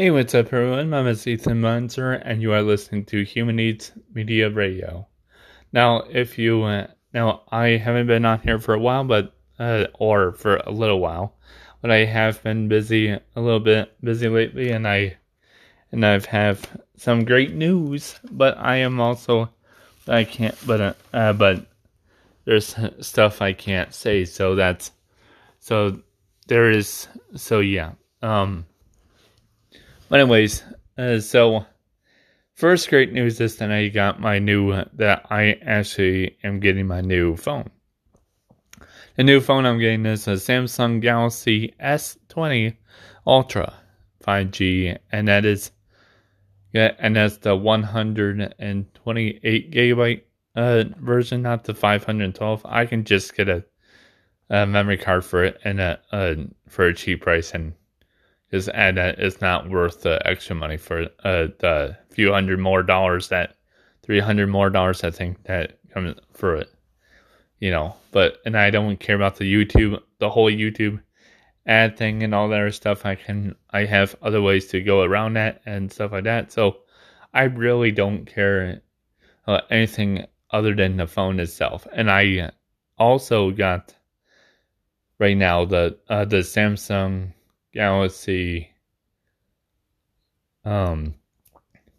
Hey, what's up, everyone? My name is Ethan Munzer, and you are listening to Human Needs Media Radio. Now, if you uh, now, I haven't been on here for a while, but uh, or for a little while, but I have been busy a little bit busy lately, and I and I've have some great news. But I am also I can't, but uh, uh, but there's stuff I can't say, so that's so there is so yeah um but anyways, uh, so first great news is that I got my new that I actually am getting my new phone. The new phone I'm getting is a Samsung Galaxy S20 Ultra 5G, and that is yeah, and that's the 128 gigabyte uh, version, not the 512. I can just get a, a memory card for it and a, a for a cheap price and is and it's not worth the extra money for uh, the few hundred more dollars that three hundred more dollars I think that comes for it. You know, but and I don't care about the YouTube, the whole YouTube ad thing and all that other stuff. I can I have other ways to go around that and stuff like that. So I really don't care uh, anything other than the phone itself. And I also got right now the uh, the Samsung Galaxy um,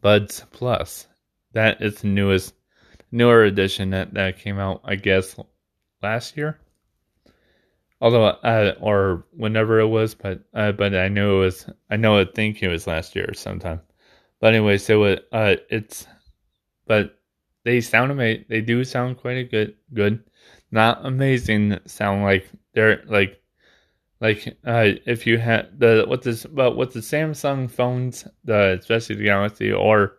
Buds Plus. That is the newest, newer edition that, that came out, I guess, last year. Although, uh, or whenever it was, but uh, but I know it was. I know I think it was last year or sometime. But anyway, so it, uh, it's, but they sound amazing. They do sound quite a good. Good, not amazing. Sound like they're like like uh, if you had the what this but with the Samsung phones, the especially the Galaxy or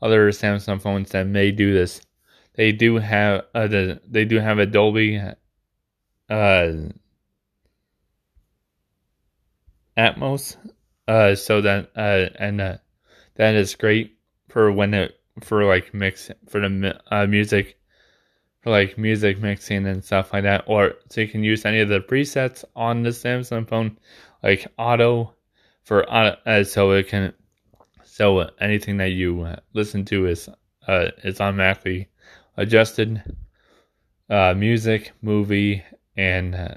other Samsung phones that may do this, they do have uh, the they do have a Dolby uh, Atmos, uh, so that uh, and uh, that is great for when it for like mix for the uh, music for like music mixing and stuff like that. Or so you can use any of the presets on the Samsung phone, like auto for auto, uh, so it can so anything that you listen to is uh, is automatically adjusted. Uh, music, movie, and uh,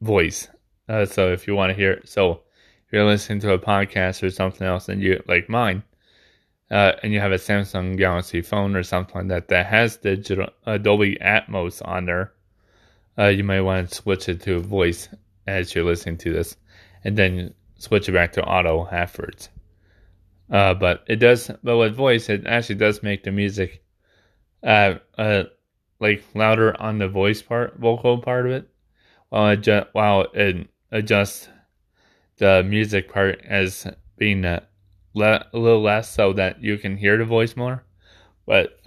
voice. Uh, so if you want to hear, so if you're listening to a podcast or something else, and you like mine, uh, and you have a Samsung Galaxy phone or something like that that has digital Dolby Atmos on there, uh, you might want to switch it to voice as you're listening to this, and then switch it back to auto afterwards. Uh, but it does, but with voice, it actually does make the music, uh, uh, like louder on the voice part, vocal part of it, while it ju- while it adjusts the music part as being uh, le- a little less so that you can hear the voice more. But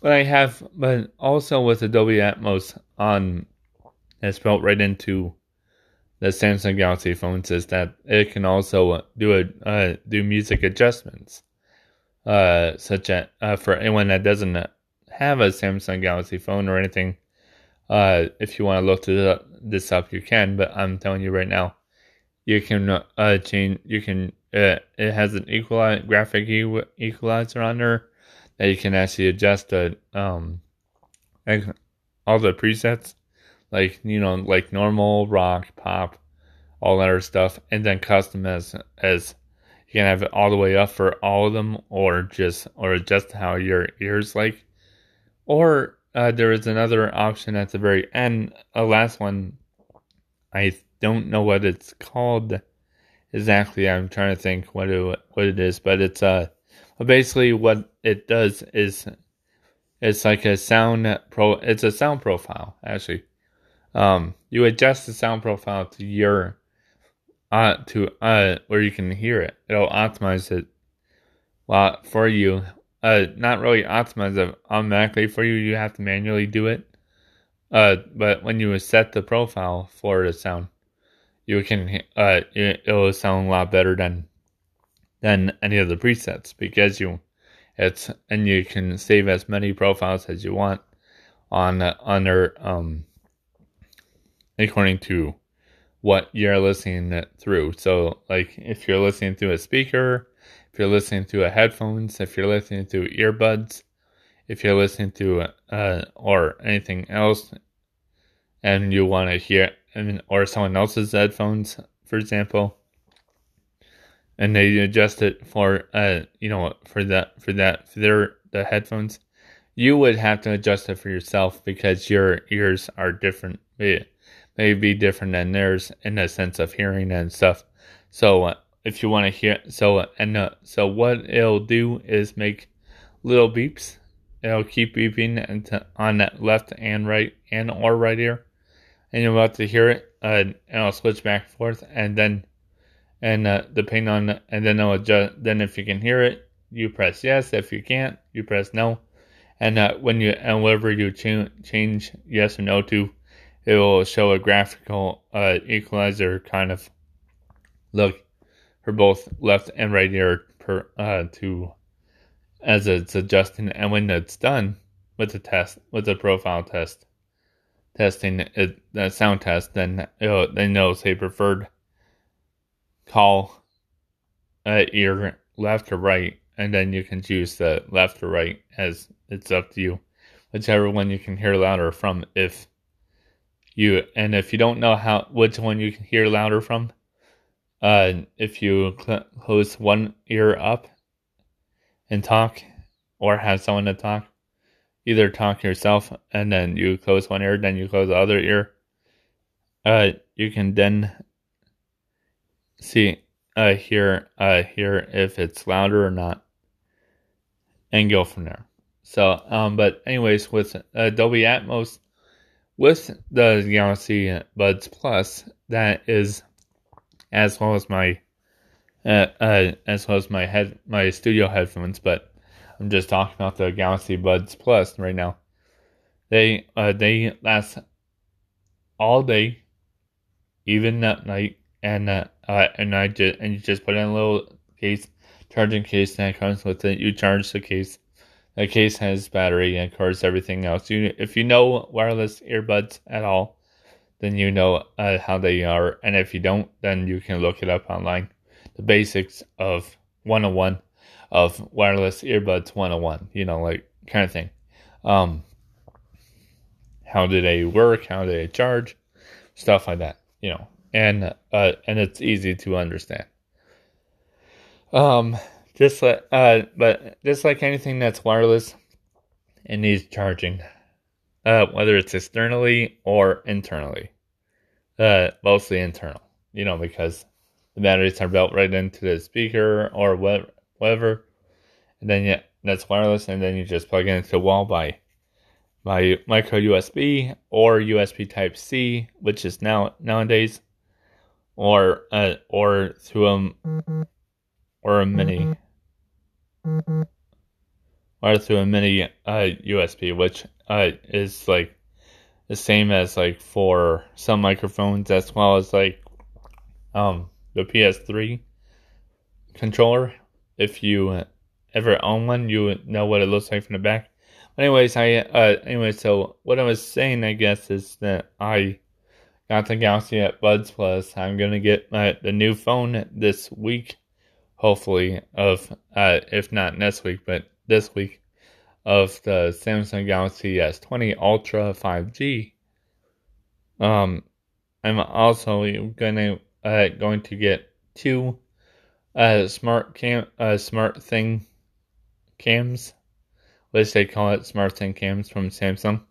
but I have, but also with Dolby Atmos on, it's built right into the Samsung Galaxy phones is that it can also do a uh, do music adjustments, uh, such as uh, for anyone that doesn't have a Samsung Galaxy phone or anything. Uh, if you want to look this up, you can. But I'm telling you right now, you can uh, change. You can. Uh, it has an equalize graphic equalizer on there that you can actually adjust the um, all the presets, like you know, like normal, rock, pop, all that other stuff, and then custom as as you can have it all the way up for all of them, or just or adjust how your ears like, or uh, there is another option at the very end. A last one, I don't know what it's called exactly. I'm trying to think what it what it is, but it's uh basically what it does is it's like a sound pro. It's a sound profile actually. Um, you adjust the sound profile to your uh to uh where you can hear it. It'll optimize it well for you. Uh, not really optimize it automatically for you. You have to manually do it. Uh, but when you set the profile for the sound, you can uh it, will sound a lot better than than any of the presets because you it's and you can save as many profiles as you want on under um according to what you're listening through. So, like if you're listening through a speaker, if you're listening through a headphones, if you're listening through earbuds, if you're listening to uh, or anything else, and you want to hear, and or someone else's headphones, for example, and they adjust it for uh, you know, for that for that for their the headphones, you would have to adjust it for yourself because your ears are different. May, may be different than theirs in the sense of hearing and stuff. So uh, if you want to hear, so uh, and uh, so what it'll do is make little beeps it'll keep beeping on that left and right and or right ear, and you're about to hear it, uh, and I'll switch back and forth, and then, and uh, depending on, and then I'll adjust. Then if you can hear it, you press yes. If you can't, you press no. And uh, when you and whatever you ch- change yes or no to, it will show a graphical uh, equalizer kind of look for both left and right ear per uh, to as it's adjusting and when it's done with the test with the profile test testing the sound test then it'll, then it'll say preferred call uh, left or right and then you can choose the left or right as it's up to you whichever one you can hear louder from if you and if you don't know how which one you can hear louder from uh if you cl- close one ear up and talk or have someone to talk. Either talk yourself and then you close one ear, then you close the other ear. Uh, you can then see, uh, hear, uh, hear if it's louder or not, and go from there. So, um, but anyways, with Dolby Atmos, with the Galaxy Buds Plus, that is, as well as my uh, uh, as well as my head my studio headphones, but I'm just talking about the Galaxy Buds Plus right now. They uh, they last all day, even at night, and uh, uh, and I just and you just put in a little case, charging case that comes with it. You charge the case. The case has battery and course everything else. You if you know wireless earbuds at all, then you know uh, how they are, and if you don't, then you can look it up online the basics of 101 of wireless earbuds 101, you know, like kind of thing. Um, how do they work? How do they charge? Stuff like that, you know, and uh, and it's easy to understand. Um, just like uh, but just like anything that's wireless, it needs charging, uh, whether it's externally or internally. Uh, mostly internal, you know, because the batteries are built right into the speaker or whatever. And then yeah, that's wireless, and then you just plug it into the wall by by micro USB or USB Type C, which is now nowadays, or uh, or through a or a mini or through a mini uh, USB, which uh, is like the same as like for some microphones as well as like um the PS3 controller. If you ever own one, you know what it looks like from the back. But anyways, I uh, anyway, so what I was saying, I guess, is that I got the Galaxy at Buds Plus. I'm gonna get my the new phone this week, hopefully. Of uh, if not next week, but this week, of the Samsung Galaxy S20 Ultra 5G. Um, I'm also gonna uh, going to get two uh, smart cam uh, smart thing cams. Let's say call it smart thing cams from Samsung.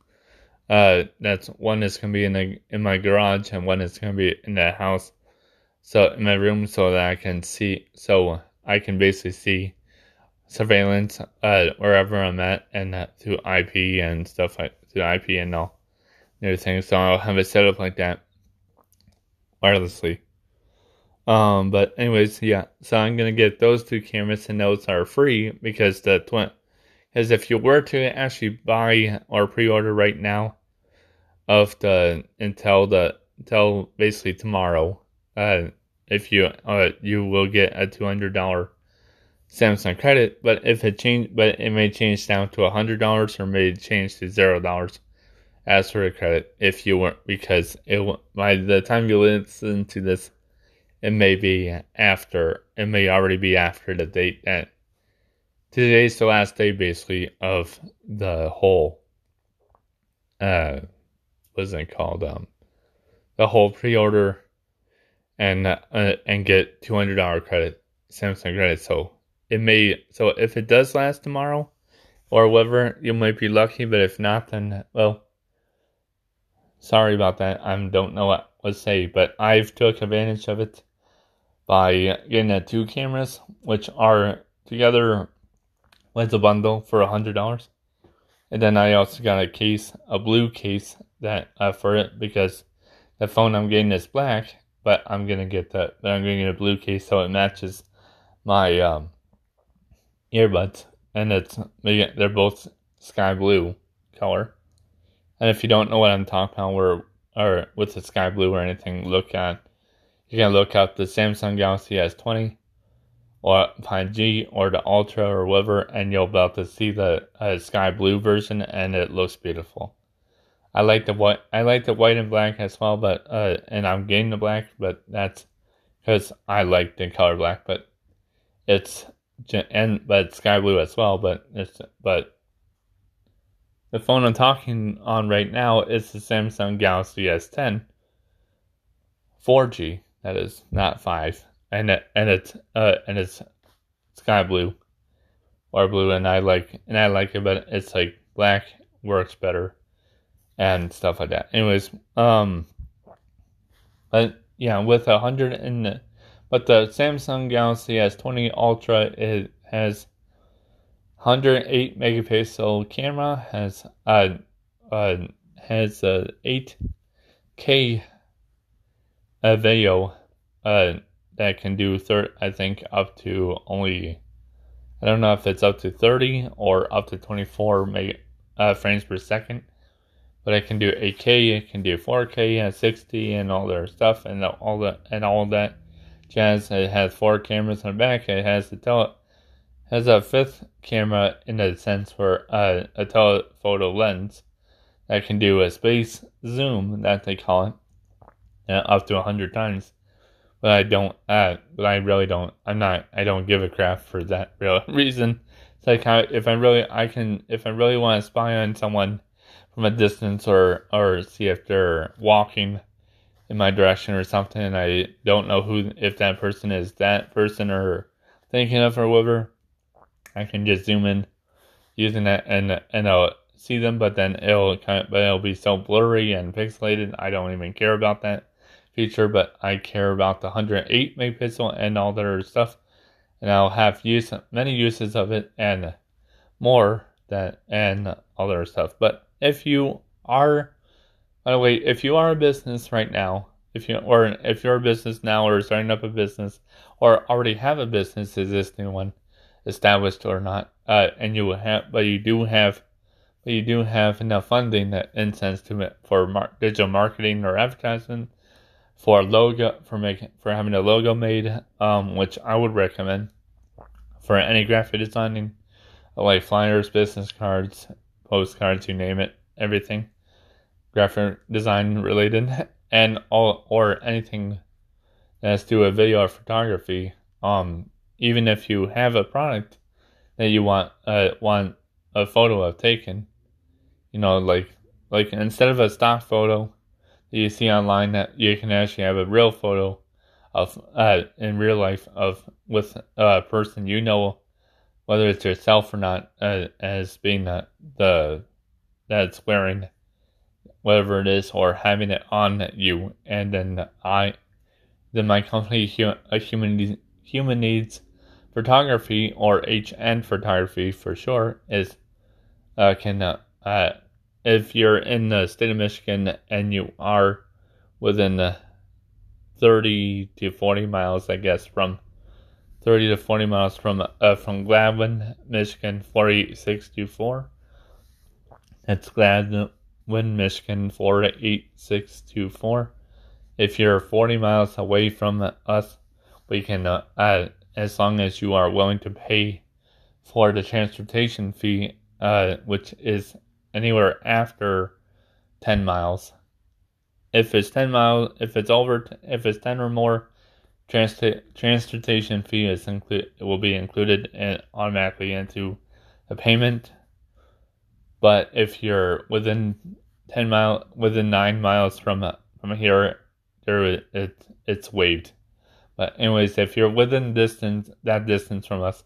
Uh, that's one is gonna be in the in my garage and one is gonna be in the house. So in my room, so that I can see, so I can basically see surveillance uh, wherever I'm at and uh, through IP and stuff like through IP and all everything. So I'll have it set up like that wirelessly. Um, but anyways, yeah. So I'm gonna get those two cameras, and those are free because the twin. Because if you were to actually buy or pre-order right now, of the until the until basically tomorrow, uh, if you uh you will get a two hundred dollar Samsung credit. But if it change, but it may change down to a hundred dollars or may change to zero dollars as for a credit if you weren't because it by the time you listen to this, it may be after it may already be after the date that today's the last day basically of the whole uh what's it called um the whole pre-order and uh, and get two hundred dollar credit Samsung credit. So it may so if it does last tomorrow or whatever, you might be lucky. But if not, then well, sorry about that. I don't know what to say, but I've took advantage of it by getting the two cameras, which are together with a bundle for a hundred dollars. And then I also got a case, a blue case that uh, for it because the phone I'm getting is black, but I'm gonna get that. But I'm gonna get a blue case so it matches my um, earbuds, and it's they're both sky blue color. And if you don't know what I'm talking about, or or with the sky blue or anything, look at you can look up the Samsung Galaxy S20 or 5G or the Ultra or whatever, and you'll be able to see the uh, sky blue version, and it looks beautiful. I like the white. I like the white and black as well, but uh, and I'm getting the black, but that's because I like the color black. But it's and but sky blue as well. But it's but the phone I'm talking on right now is the Samsung Galaxy S10 4G. That is not five, and and it's uh and it's sky blue or blue, and I like and I like it, but it's like black works better and stuff like that. Anyways, um, but yeah, with a hundred and but the Samsung Galaxy S20 Ultra it has 108 megapixel camera has uh, uh has a 8K uh, video uh that can do third I think up to only I don't know if it's up to 30 or up to 24 mega, uh, frames per second but it can do 8K, it can do 4K and 60 and all their stuff and all that and all that jazz. It has four cameras on the back. It has the tele has a fifth camera in the sense for uh, a telephoto lens that can do a space zoom that they call it up to a 100 times. But i don't uh, but i really don't i'm not i don't give a crap for that real reason. It's like if i really i can if i really want to spy on someone from a distance or or see if they're walking in my direction or something and I don't know who if that person is that person or thinking of or whatever, I can just zoom in using that and and I'll see them but then it'll kind of but it'll be so blurry and pixelated I don't even care about that feature but I care about the 108 megapixel and all that other stuff and I'll have use many uses of it and more that and other stuff. But if you are, by the way, if you are a business right now, if you or if you're a business now or starting up a business or already have a business existing one established or not, uh, and you have, but you do have, but you do have enough funding that incense to for mar- digital marketing or advertising, for logo for making for having a logo made, um, which I would recommend for any graphic designing like flyers, business cards, postcards, you name it, everything graphic design related, and all or anything that's to a video or photography. Um, even if you have a product that you want uh want a photo of taken, you know, like like instead of a stock photo that you see online, that you can actually have a real photo of uh in real life of with a person you know whether it's yourself or not, uh, as being the, the that's wearing whatever it is or having it on you, and then I, then my company, a human human needs photography or HN photography for sure is uh, can uh, uh, if you're in the state of Michigan and you are within the 30 to 40 miles, I guess, from 30 to 40 miles from uh, from Gladwin, Michigan 48624. That's Gladwin, Michigan 48624. If you're 40 miles away from us, we can, uh, uh, as long as you are willing to pay for the transportation fee, uh, which is anywhere after 10 miles. If it's 10 miles, if it's over, if it's 10 or more, transportation fee is included. It will be included automatically into the payment. But if you're within 10 mile, within nine miles from from here, there it it's waived. But anyways, if you're within distance that distance from us,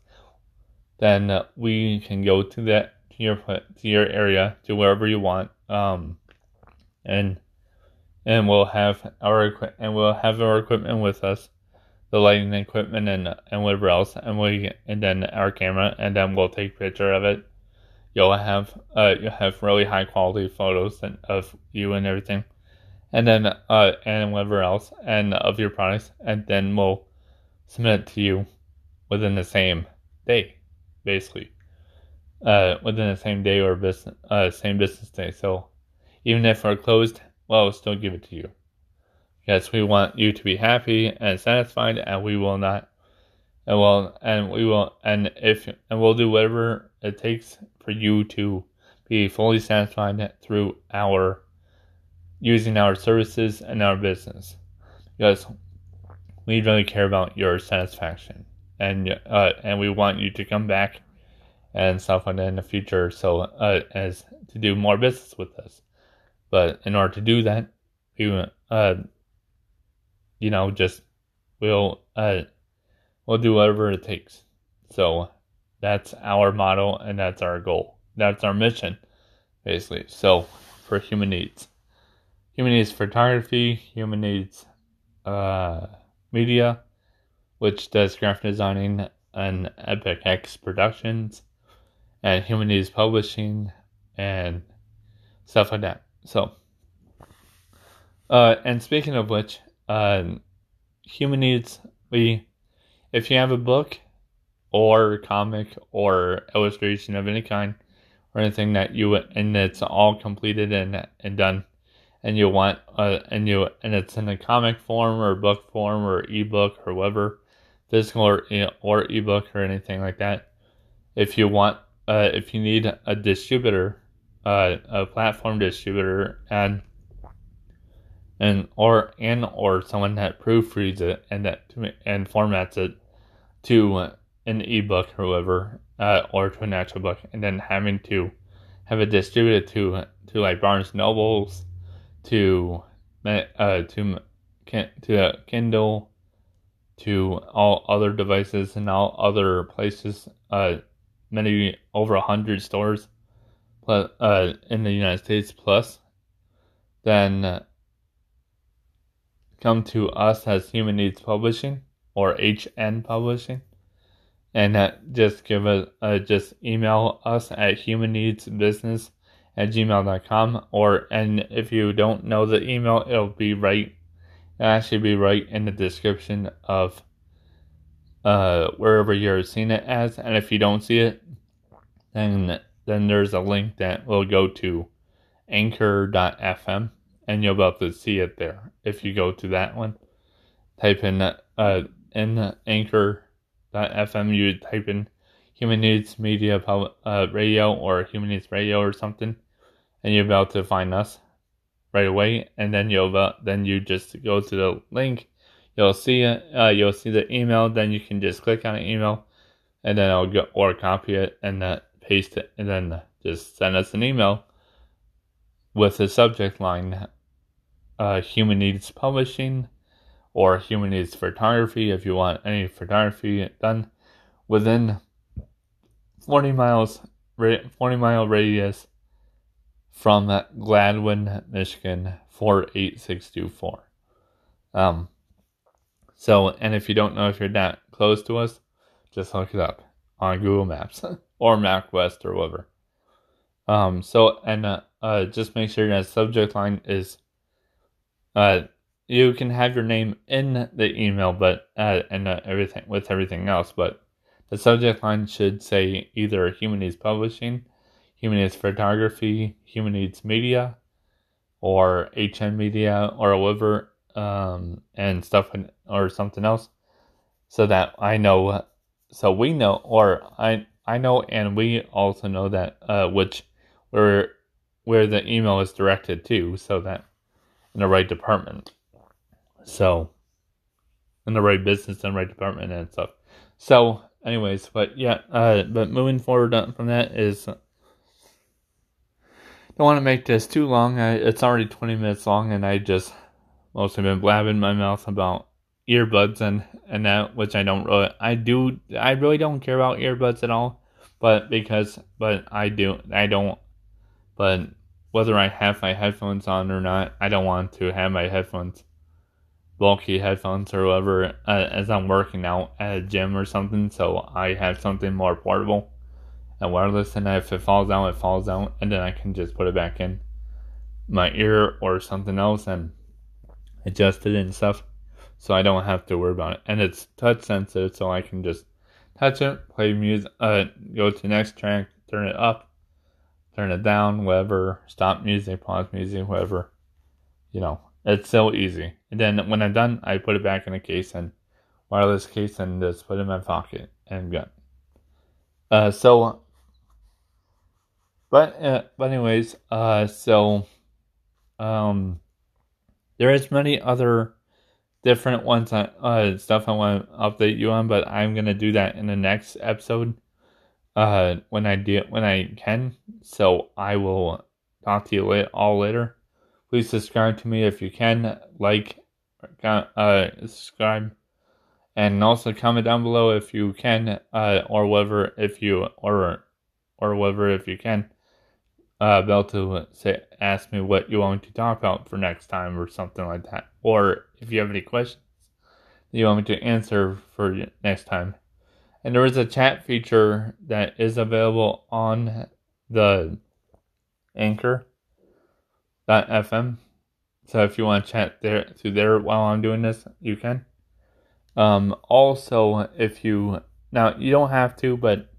then we can go to that to your to your area to wherever you want. Um, and and we'll have our equi- and we'll have our equipment with us, the lighting equipment and and whatever else, and we and then our camera, and then we'll take picture of it. You'll have uh you'll have really high quality photos and, of you and everything, and then uh and whatever else and of your products, and then we'll submit it to you within the same day, basically. Uh, within the same day or business, uh, same business day. So even if we're closed, well, we'll still give it to you. Yes, we want you to be happy and satisfied, and we will not, and well, and we will, and if, and we'll do whatever it takes for you to be fully satisfied through our using our services and our business, because we really care about your satisfaction, and uh, and we want you to come back and that in the future, so uh, as to do more business with us. But in order to do that, we, uh, you know, just we'll uh, we'll do whatever it takes. So that's our model, and that's our goal. That's our mission, basically. So for human needs, human needs photography, human needs uh, media, which does graphic designing and Epic X Productions, and human needs publishing and stuff like that. So, uh, and speaking of which, uh, human needs, we, if you have a book or comic or illustration of any kind or anything that you, and it's all completed and, and done, and you want, uh, and you, and it's in a comic form or book form or ebook or whatever, physical or, or ebook or anything like that, if you want, uh, if you need a distributor uh, a platform distributor and and or and or someone that proofreads it and that and formats it to an ebook or whatever uh, or to an actual book and then having to have it distributed to to like Barnes Nobles to uh to to Kindle to all other devices and all other places uh many over a hundred stores uh, in the United States plus, then uh, come to us as Human Needs Publishing or HN Publishing, and uh, just give us uh, just email us at humanneedsbusiness at gmail.com or and if you don't know the email it'll be right it'll actually be right in the description of uh wherever you're seeing it as and if you don't see it then then there's a link that will go to anchor.fm and you'll be able to see it there. If you go to that one, type in uh in anchor.fm, you type in human needs media uh, radio or human needs radio or something, and you'll be able to find us right away. And then you'll then you just go to the link. You'll see. Uh, you'll see the email. Then you can just click on the email, and then I'll go or copy it, and that paste it, and then just send us an email with the subject line uh, Human Needs Publishing or Human Needs Photography if you want any photography done within 40 miles 40 mile radius from Gladwin, Michigan 48624. Um so and if you don't know if you're that close to us, just look it up on Google Maps. or MapQuest or whatever. Um, so and uh, uh, just make sure that subject line is uh, you can have your name in the email, but uh, and uh, everything with everything else, but the subject line should say either Human Needs Publishing, Human Needs Photography, Human Needs Media, or HN Media, or whatever, um, and stuff, or something else, so that I know, so we know, or I I know, and we also know that uh, which we're where the email is directed to, so that in the right department. So in the right business and right department and stuff. So, anyways, but yeah, uh, but moving forward from that is don't want to make this too long. I, it's already 20 minutes long, and I just mostly been blabbing my mouth about earbuds and and that, which I don't really, I do, I really don't care about earbuds at all. But because, but I do, I don't, but whether I have my headphones on or not, I don't want to have my headphones bulky headphones or whatever uh, as I'm working out at a gym or something. So I have something more portable and wireless. And if it falls out, it falls out, and then I can just put it back in my ear or something else and adjust it and stuff. So I don't have to worry about it. And it's touch sensitive, so I can just touch it, play music, uh, go to the next track, turn it up, turn it down, whatever, stop music, pause music, whatever. You know, it's so easy. And then when I'm done, I put it back in a case and wireless case and just put it in my pocket and good. Uh, so, but uh, but anyways, uh, so um, there is many other different ones uh stuff I want to update you on, but I'm gonna do that in the next episode. Uh, when I do when I can. So I will talk to you all later. Please subscribe to me if you can. Like, uh, subscribe, and also comment down below if you can, uh, or whatever if you or or whatever if you can. Uh, be able to say ask me what you want to talk about for next time or something like that, or if you have any questions you want me to answer for next time. And there is a chat feature that is available on the Anchor FM. So if you want to chat there through there while I'm doing this, you can. Um, also, if you now you don't have to, but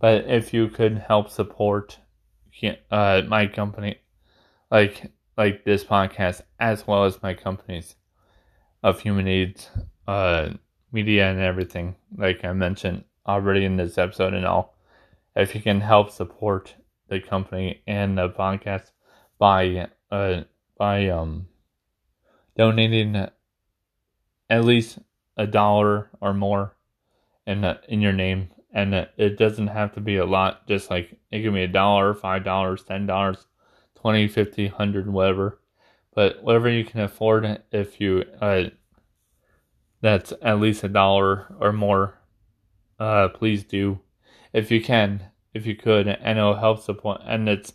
but if you could help support uh, my company, like like this podcast, as well as my companies of human needs, uh, media and everything, like I mentioned already in this episode and all, if you can help support the company and the podcast by uh, by um donating at least a dollar or more in uh, in your name, and it doesn't have to be a lot. Just like it can be a dollar, five dollars, ten dollars, twenty, fifty, hundred, whatever. But whatever you can afford, if you uh, that's at least a dollar or more, uh, please do, if you can, if you could, and it'll help support. And it's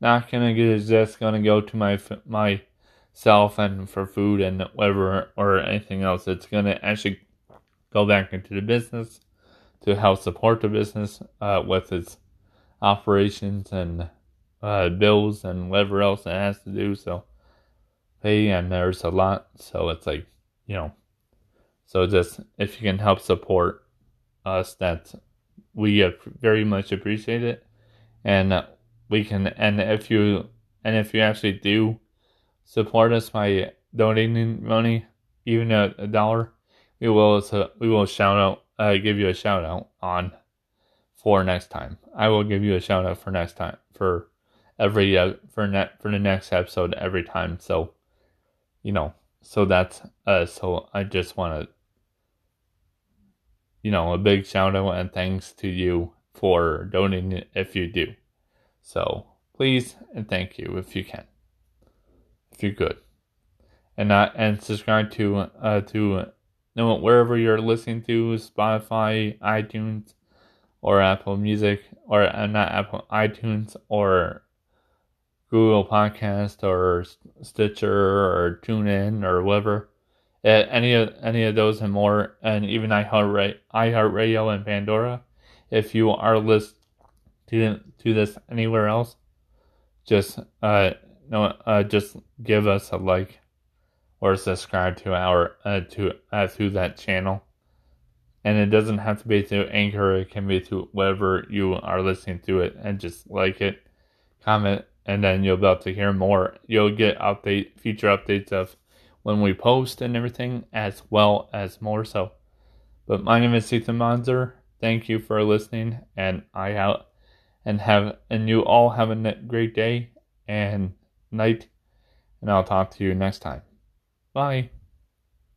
not gonna get just gonna go to my my self and for food and whatever or anything else. It's gonna actually go back into the business to help support the business uh, with its operations and uh, bills and whatever else it has to do. So pay and there's a lot. So it's like you know. So just if you can help support us, that we very much appreciate it. And we can and if you and if you actually do support us by donating money, even a, a dollar, we will we will shout out uh, give you a shout out on for next time. I will give you a shout out for next time for every uh, for net for the next episode every time. So you know, so that's uh so I just want to you know, a big shout out and thanks to you for donating if you do. So please and thank you if you can, if you could, and not and subscribe to uh to uh, know wherever you're listening to Spotify, iTunes, or Apple Music, or uh, not Apple iTunes or Google Podcast or Stitcher or TuneIn or whatever. Any of any of those and more, and even iHeartRadio, iHeartRadio and Pandora. If you are list to to this anywhere else, just uh no uh just give us a like or subscribe to our uh to uh through that channel. And it doesn't have to be through Anchor, it can be through whatever you are listening to it and just like it, comment, and then you'll be able to hear more. You'll get update future updates of when we post and everything as well as more so. But my name is Ethan Monzer. Thank you for listening and I out and have and you all have a great day and night, and I'll talk to you next time. Bye.